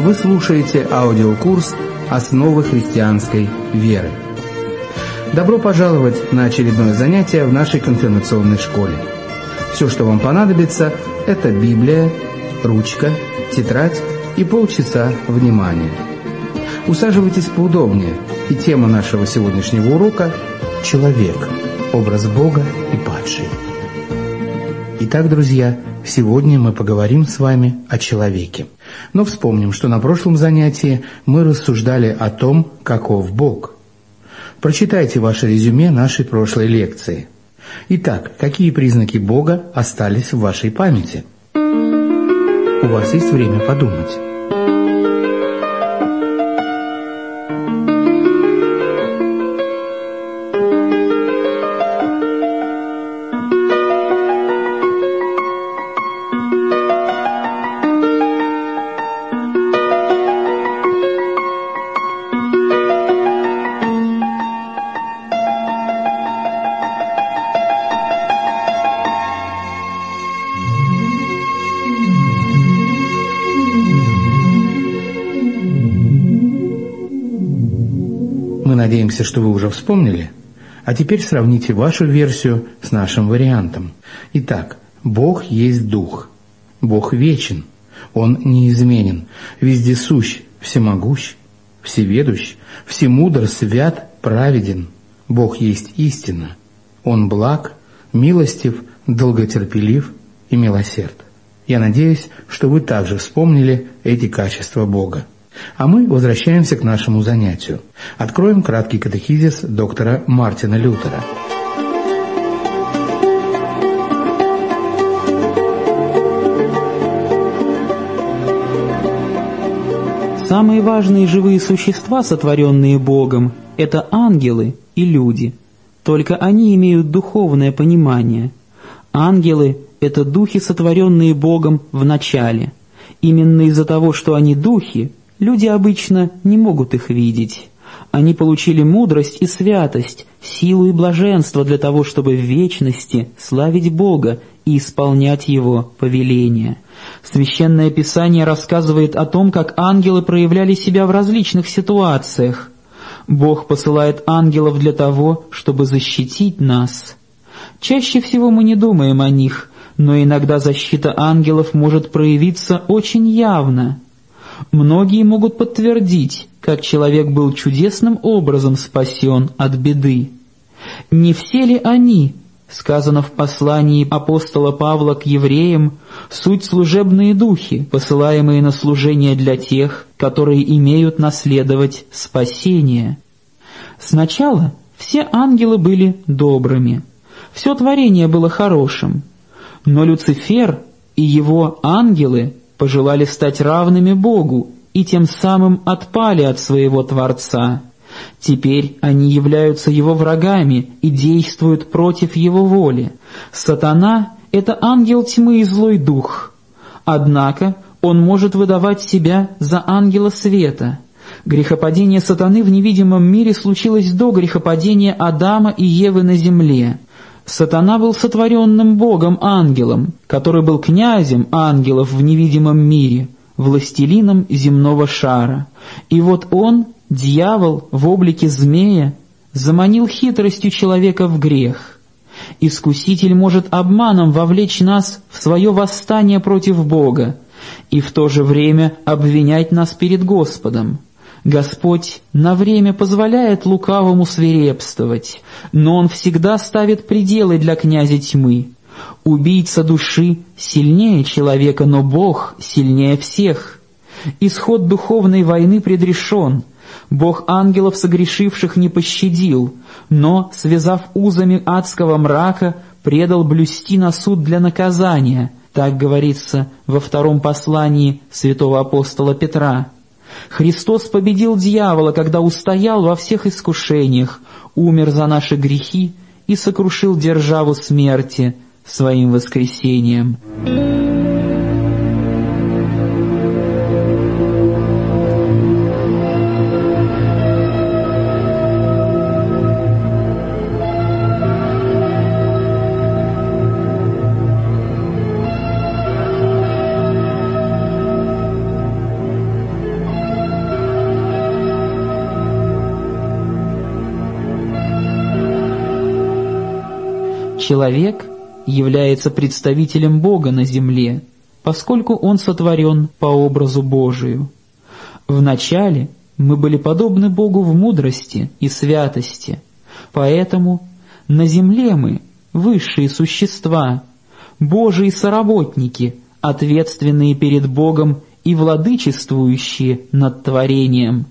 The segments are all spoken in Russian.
Вы слушаете аудиокурс «Основы христианской веры». Добро пожаловать на очередное занятие в нашей конфирмационной школе. Все, что вам понадобится, это Библия, ручка, тетрадь и полчаса внимания. Усаживайтесь поудобнее, и тема нашего сегодняшнего урока – «Человек. Образ Бога и падший». Итак, друзья, сегодня мы поговорим с вами о человеке. Но вспомним, что на прошлом занятии мы рассуждали о том, каков Бог. Прочитайте ваше резюме нашей прошлой лекции. Итак, какие признаки Бога остались в вашей памяти? У вас есть время подумать. Надеемся, что вы уже вспомнили. А теперь сравните вашу версию с нашим вариантом. Итак, Бог есть Дух. Бог вечен. Он неизменен, вездесущ, всемогущ, всеведущ, всемудр, свят, праведен. Бог есть истина. Он благ, милостив, долготерпелив и милосерд. Я надеюсь, что вы также вспомнили эти качества Бога. А мы возвращаемся к нашему занятию. Откроем краткий катехизис доктора Мартина Лютера. Самые важные живые существа, сотворенные Богом, это ангелы и люди. Только они имеют духовное понимание. Ангелы – это духи, сотворенные Богом в начале. Именно из-за того, что они духи, люди обычно не могут их видеть. Они получили мудрость и святость, силу и блаженство для того, чтобы в вечности славить Бога и исполнять Его повеления. Священное Писание рассказывает о том, как ангелы проявляли себя в различных ситуациях. Бог посылает ангелов для того, чтобы защитить нас. Чаще всего мы не думаем о них, но иногда защита ангелов может проявиться очень явно. Многие могут подтвердить, как человек был чудесным образом спасен от беды. Не все ли они, сказано в послании апостола Павла к евреям, суть служебные духи, посылаемые на служение для тех, которые имеют наследовать спасение? Сначала все ангелы были добрыми, все творение было хорошим, но Люцифер и его ангелы пожелали стать равными Богу и тем самым отпали от своего Творца. Теперь они являются его врагами и действуют против его воли. Сатана — это ангел тьмы и злой дух. Однако он может выдавать себя за ангела света. Грехопадение сатаны в невидимом мире случилось до грехопадения Адама и Евы на земле. Сатана был сотворенным Богом ангелом, который был князем ангелов в невидимом мире, властелином земного шара. И вот он, дьявол в облике змея, заманил хитростью человека в грех. Искуситель может обманом вовлечь нас в свое восстание против Бога и в то же время обвинять нас перед Господом. Господь на время позволяет лукавому свирепствовать, но Он всегда ставит пределы для князя тьмы. Убийца души сильнее человека, но Бог сильнее всех. Исход духовной войны предрешен. Бог ангелов согрешивших не пощадил, но, связав узами адского мрака, предал блюсти на суд для наказания, так говорится во втором послании святого апостола Петра. Христос победил дьявола, когда устоял во всех искушениях, умер за наши грехи и сокрушил державу смерти своим воскресением. Человек является представителем Бога на земле, поскольку он сотворен по образу Божию. Вначале мы были подобны Богу в мудрости и святости, поэтому на земле мы — высшие существа, Божьи соработники, ответственные перед Богом и владычествующие над творением.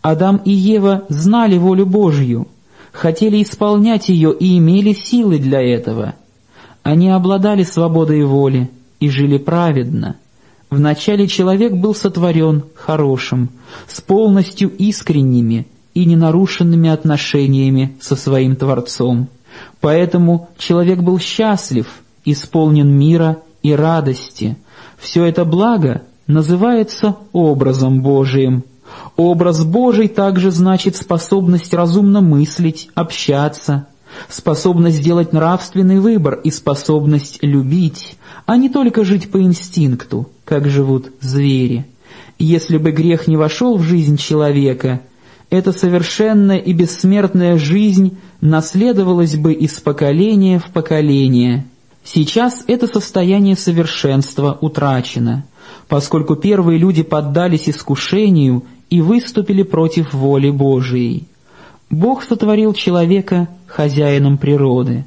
Адам и Ева знали волю Божью, хотели исполнять ее и имели силы для этого. Они обладали свободой воли и жили праведно. Вначале человек был сотворен хорошим, с полностью искренними и ненарушенными отношениями со своим Творцом. Поэтому человек был счастлив, исполнен мира и радости. Все это благо называется образом Божиим. Образ Божий также значит способность разумно мыслить, общаться, способность делать нравственный выбор и способность любить, а не только жить по инстинкту, как живут звери. Если бы грех не вошел в жизнь человека, эта совершенная и бессмертная жизнь наследовалась бы из поколения в поколение. Сейчас это состояние совершенства утрачено, поскольку первые люди поддались искушению и выступили против воли Божией. Бог сотворил человека хозяином природы.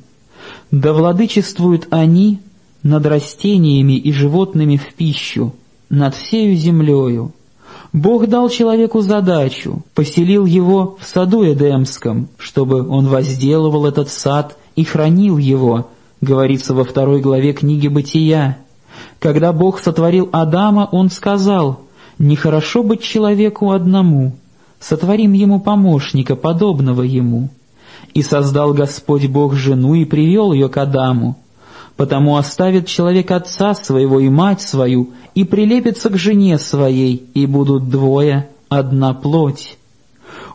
Да владычествуют они над растениями и животными в пищу, над всею землею. Бог дал человеку задачу, поселил его в саду Эдемском, чтобы он возделывал этот сад и хранил его, говорится во второй главе книги «Бытия». Когда Бог сотворил Адама, Он сказал, «Нехорошо быть человеку одному, сотворим ему помощника, подобного ему». И создал Господь Бог жену и привел ее к Адаму. Потому оставит человек отца своего и мать свою, и прилепится к жене своей, и будут двое, одна плоть.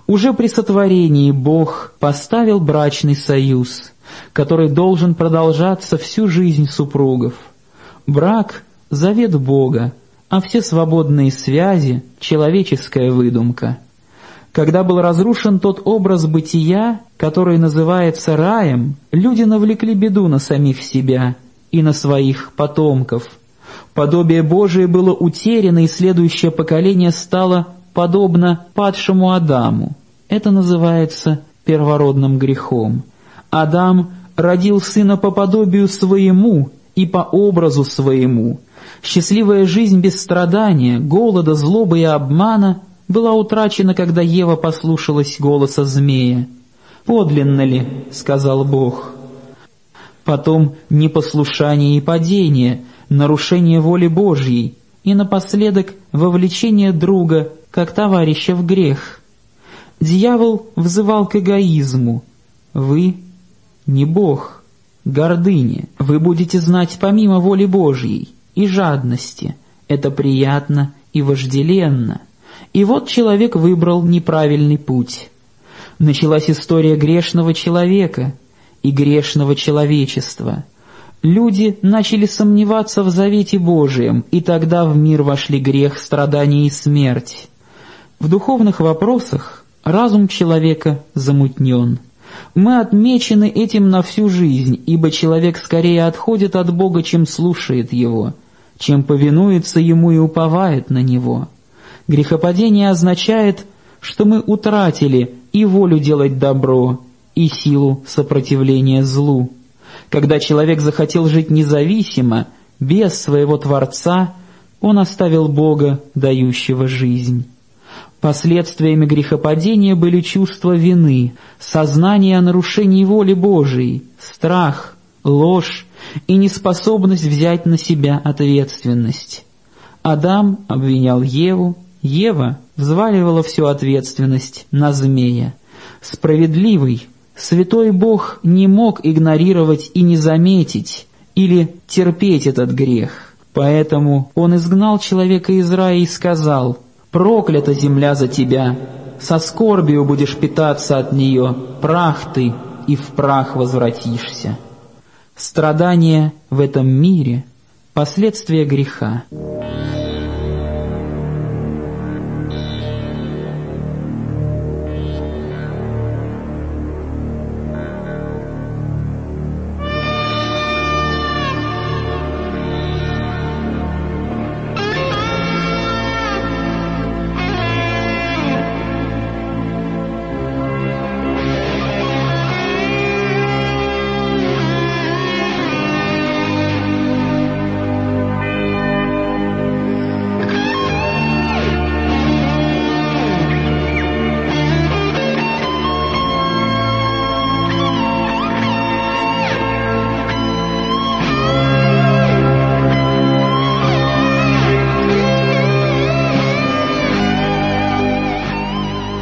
Уже при сотворении Бог поставил брачный союз, который должен продолжаться всю жизнь супругов. Брак — завет Бога, а все свободные связи — человеческая выдумка. Когда был разрушен тот образ бытия, который называется раем, люди навлекли беду на самих себя и на своих потомков. Подобие Божие было утеряно, и следующее поколение стало подобно падшему Адаму. Это называется первородным грехом. Адам родил сына по подобию своему и по образу своему. Счастливая жизнь без страдания, голода, злобы и обмана — была утрачена, когда Ева послушалась голоса змея. «Подлинно ли?» — сказал Бог. Потом непослушание и падение, нарушение воли Божьей и напоследок вовлечение друга, как товарища в грех. Дьявол взывал к эгоизму. Вы не Бог, гордыне. Вы будете знать помимо воли Божьей и жадности. Это приятно и вожделенно. И вот человек выбрал неправильный путь. Началась история грешного человека и грешного человечества. Люди начали сомневаться в завете Божием, и тогда в мир вошли грех, страдания и смерть. В духовных вопросах разум человека замутнен. Мы отмечены этим на всю жизнь, ибо человек скорее отходит от Бога, чем слушает Его, чем повинуется Ему и уповает на Него. Грехопадение означает, что мы утратили и волю делать добро, и силу сопротивления злу. Когда человек захотел жить независимо, без своего Творца, он оставил Бога, дающего жизнь. Последствиями грехопадения были чувство вины, сознание о нарушении воли Божией, страх, ложь и неспособность взять на себя ответственность. Адам обвинял Еву, Ева взваливала всю ответственность на змея. Справедливый, святой Бог не мог игнорировать и не заметить или терпеть этот грех. Поэтому он изгнал человека из рая и сказал, «Проклята земля за тебя, со скорбью будешь питаться от нее, прах ты, и в прах возвратишься». Страдания в этом мире – последствия греха.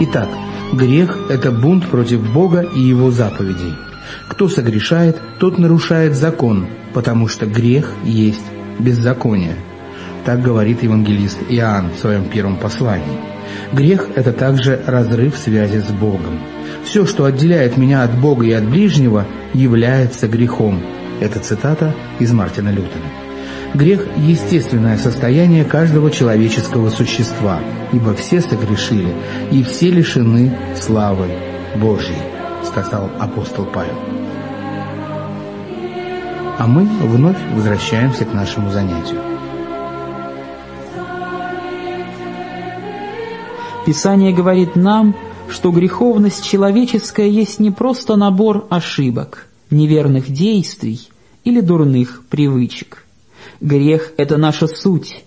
Итак, грех – это бунт против Бога и Его заповедей. Кто согрешает, тот нарушает закон, потому что грех есть беззаконие. Так говорит евангелист Иоанн в своем первом послании. Грех – это также разрыв связи с Богом. Все, что отделяет меня от Бога и от ближнего, является грехом. Это цитата из Мартина Лютера. Грех – естественное состояние каждого человеческого существа, ибо все согрешили и все лишены славы Божьей, сказал апостол Павел. А мы вновь возвращаемся к нашему занятию. Писание говорит нам, что греховность человеческая есть не просто набор ошибок, неверных действий или дурных привычек. Грех – это наша суть,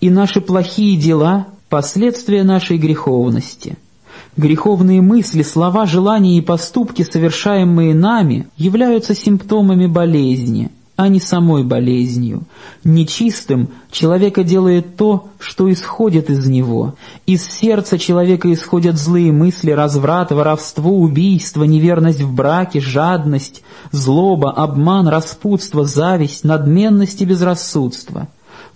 и наши плохие дела – последствия нашей греховности. Греховные мысли, слова, желания и поступки, совершаемые нами, являются симптомами болезни – а не самой болезнью. Нечистым человека делает то, что исходит из него. Из сердца человека исходят злые мысли, разврат, воровство, убийство, неверность в браке, жадность, злоба, обман, распутство, зависть, надменность и безрассудство.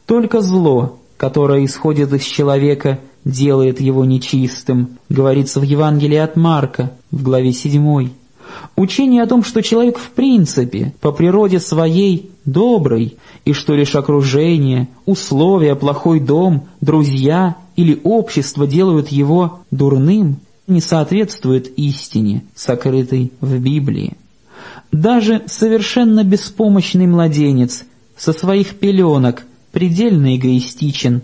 Только зло, которое исходит из человека, делает его нечистым, говорится в Евангелии от Марка в главе 7. Учение о том, что человек в принципе, по природе своей, добрый, и что лишь окружение, условия, плохой дом, друзья или общество делают его дурным, не соответствует истине, сокрытой в Библии. Даже совершенно беспомощный младенец со своих пеленок предельно эгоистичен.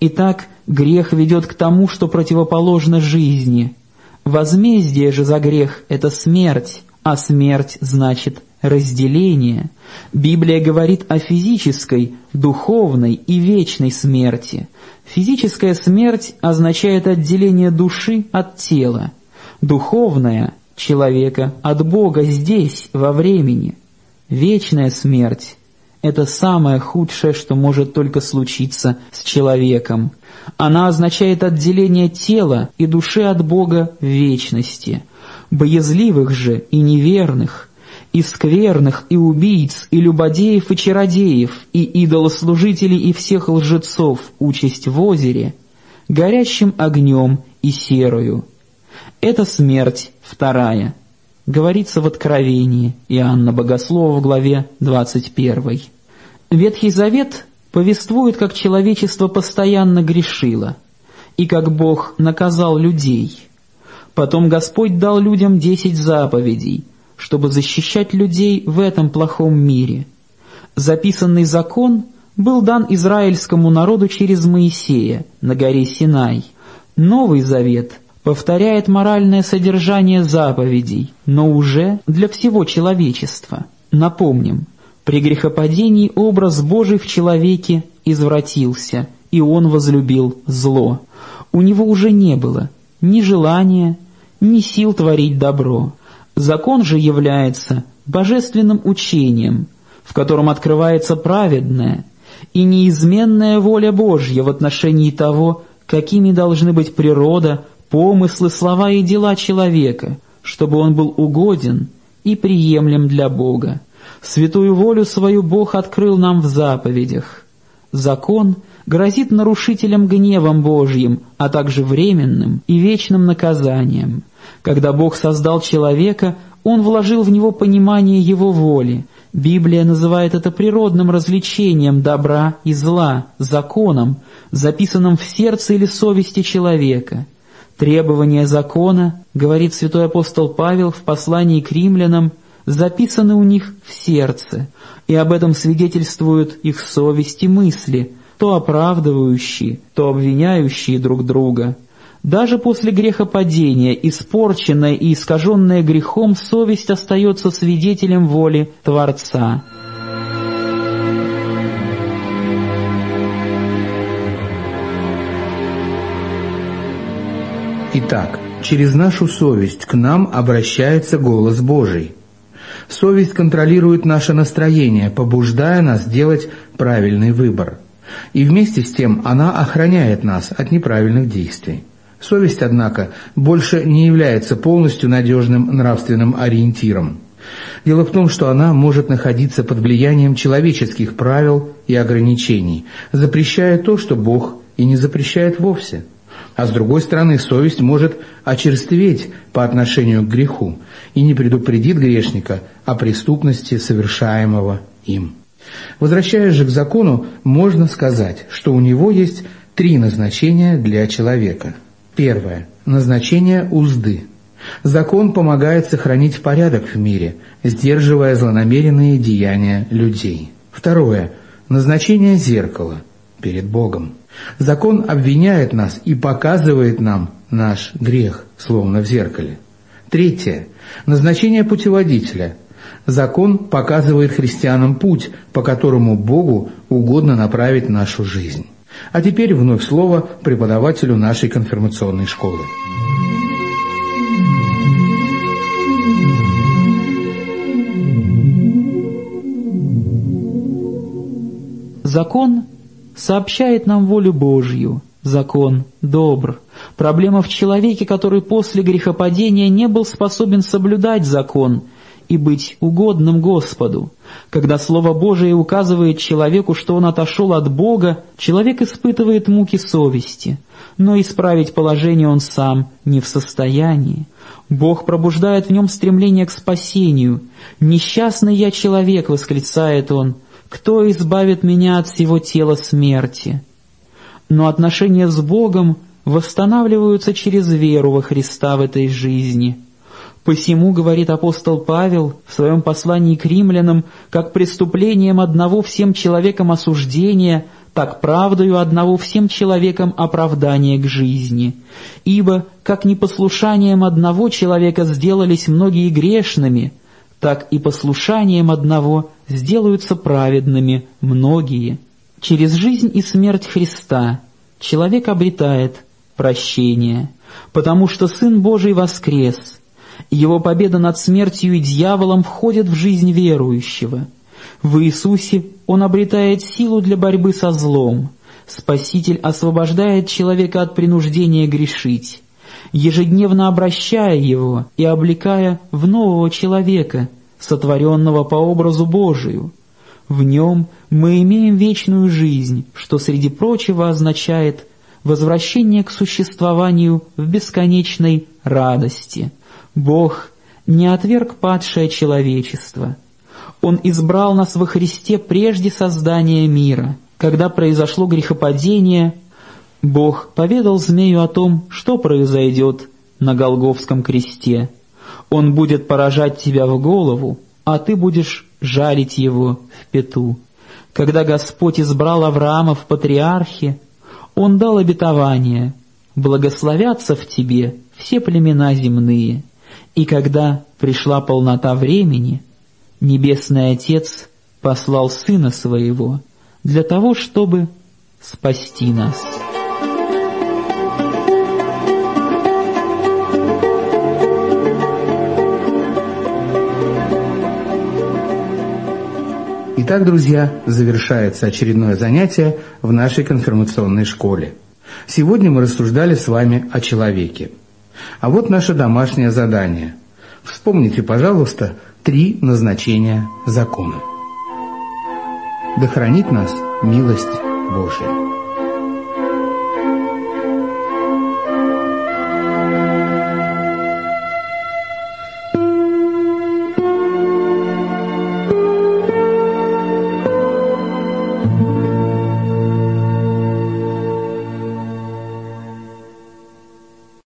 Итак, грех ведет к тому, что противоположно жизни – Возмездие же за грех – это смерть, а смерть значит разделение. Библия говорит о физической, духовной и вечной смерти. Физическая смерть означает отделение души от тела, духовная – человека от Бога здесь, во времени. Вечная смерть – это самое худшее, что может только случиться с человеком. Она означает отделение тела и души от Бога в вечности. Боязливых же и неверных, и скверных, и убийц, и любодеев, и чародеев, и идолослужителей, и всех лжецов участь в озере, горящим огнем и серою. Это смерть вторая. Говорится в Откровении Иоанна Богослова в главе 21. Ветхий Завет повествует, как человечество постоянно грешило, и как Бог наказал людей. Потом Господь дал людям десять заповедей, чтобы защищать людей в этом плохом мире. Записанный закон был дан израильскому народу через Моисея на горе Синай. Новый Завет повторяет моральное содержание заповедей, но уже для всего человечества. Напомним, при грехопадении образ Божий в человеке извратился, и он возлюбил зло. У него уже не было ни желания, ни сил творить добро. Закон же является божественным учением, в котором открывается праведная и неизменная воля Божья в отношении того, какими должны быть природа, помыслы, слова и дела человека, чтобы он был угоден и приемлем для Бога. Святую волю свою Бог открыл нам в заповедях. Закон грозит нарушителям гневом Божьим, а также временным и вечным наказанием. Когда Бог создал человека, Он вложил в него понимание Его воли. Библия называет это природным развлечением добра и зла, законом, записанным в сердце или совести человека. Требования закона, говорит святой апостол Павел в послании к римлянам, записаны у них в сердце, и об этом свидетельствуют их совесть и мысли, то оправдывающие, то обвиняющие друг друга. Даже после грехопадения, испорченная и искаженная грехом, совесть остается свидетелем воли Творца. Итак, через нашу совесть к нам обращается голос Божий – Совесть контролирует наше настроение, побуждая нас делать правильный выбор. И вместе с тем она охраняет нас от неправильных действий. Совесть, однако, больше не является полностью надежным нравственным ориентиром. Дело в том, что она может находиться под влиянием человеческих правил и ограничений, запрещая то, что Бог и не запрещает вовсе. А с другой стороны, совесть может очерстветь по отношению к греху и не предупредит грешника о преступности, совершаемого им. Возвращаясь же к закону, можно сказать, что у него есть три назначения для человека. Первое – назначение узды. Закон помогает сохранить порядок в мире, сдерживая злонамеренные деяния людей. Второе – назначение зеркала перед Богом. Закон обвиняет нас и показывает нам наш грех, словно в зеркале. Третье – назначение путеводителя. Закон показывает христианам путь, по которому Богу угодно направить нашу жизнь. А теперь вновь слово преподавателю нашей конфирмационной школы. Закон сообщает нам волю Божью. Закон добр. Проблема в человеке, который после грехопадения не был способен соблюдать закон и быть угодным Господу. Когда Слово Божие указывает человеку, что он отошел от Бога, человек испытывает муки совести, но исправить положение он сам не в состоянии. Бог пробуждает в нем стремление к спасению. «Несчастный я человек!» — восклицает он — кто избавит меня от всего тела смерти? Но отношения с Богом восстанавливаются через веру во Христа в этой жизни. Посему, говорит апостол Павел в своем послании к римлянам, как преступлением одного всем человеком осуждения, так правдою одного всем человеком оправдание к жизни. Ибо, как непослушанием одного человека сделались многие грешными, так и послушанием одного сделаются праведными многие. Через жизнь и смерть Христа человек обретает прощение, потому что Сын Божий воскрес, Его победа над смертью и дьяволом входит в жизнь верующего. В Иисусе Он обретает силу для борьбы со злом, Спаситель освобождает человека от принуждения грешить, ежедневно обращая его и облекая в нового человека, сотворенного по образу Божию. В нем мы имеем вечную жизнь, что среди прочего означает возвращение к существованию в бесконечной радости. Бог не отверг падшее человечество. Он избрал нас во Христе прежде создания мира. Когда произошло грехопадение, Бог поведал змею о том, что произойдет на Голговском кресте. Он будет поражать тебя в голову, а ты будешь жалить его в пету. Когда Господь избрал Авраама в патриархе, Он дал обетование «Благословятся в тебе все племена земные». И когда пришла полнота времени, Небесный Отец послал Сына Своего для того, чтобы спасти нас». Итак, друзья, завершается очередное занятие в нашей конфирмационной школе. Сегодня мы рассуждали с вами о человеке. А вот наше домашнее задание. Вспомните, пожалуйста, три назначения закона. Да хранит нас милость Божия.